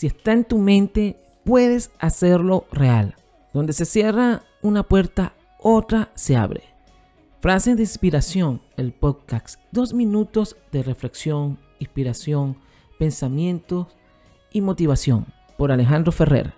si está en tu mente, puedes hacerlo real. Donde se cierra una puerta, otra se abre. Frases de inspiración, el podcast. Dos minutos de reflexión, inspiración, pensamientos y motivación. Por Alejandro Ferrer.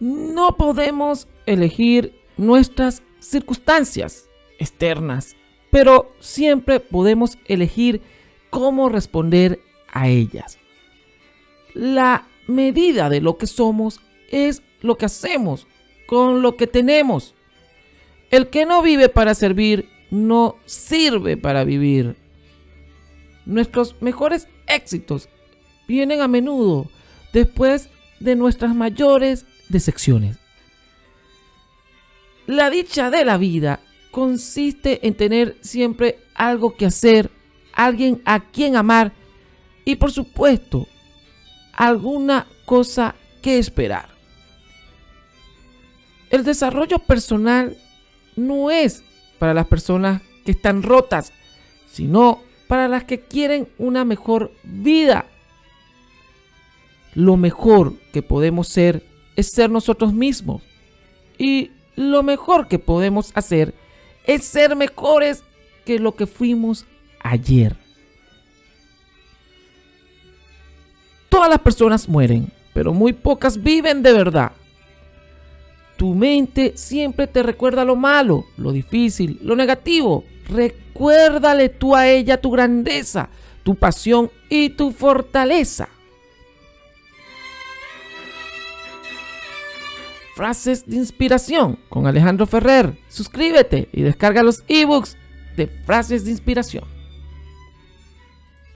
No podemos elegir nuestras circunstancias externas, pero siempre podemos elegir cómo responder a ellas. La medida de lo que somos es lo que hacemos con lo que tenemos. El que no vive para servir no sirve para vivir. Nuestros mejores éxitos vienen a menudo después de nuestras mayores de secciones. La dicha de la vida consiste en tener siempre algo que hacer, alguien a quien amar y por supuesto alguna cosa que esperar. El desarrollo personal no es para las personas que están rotas, sino para las que quieren una mejor vida. Lo mejor que podemos ser es ser nosotros mismos. Y lo mejor que podemos hacer es ser mejores que lo que fuimos ayer. Todas las personas mueren, pero muy pocas viven de verdad. Tu mente siempre te recuerda lo malo, lo difícil, lo negativo. Recuérdale tú a ella tu grandeza, tu pasión y tu fortaleza. Frases de inspiración con Alejandro Ferrer. Suscríbete y descarga los ebooks de frases de inspiración.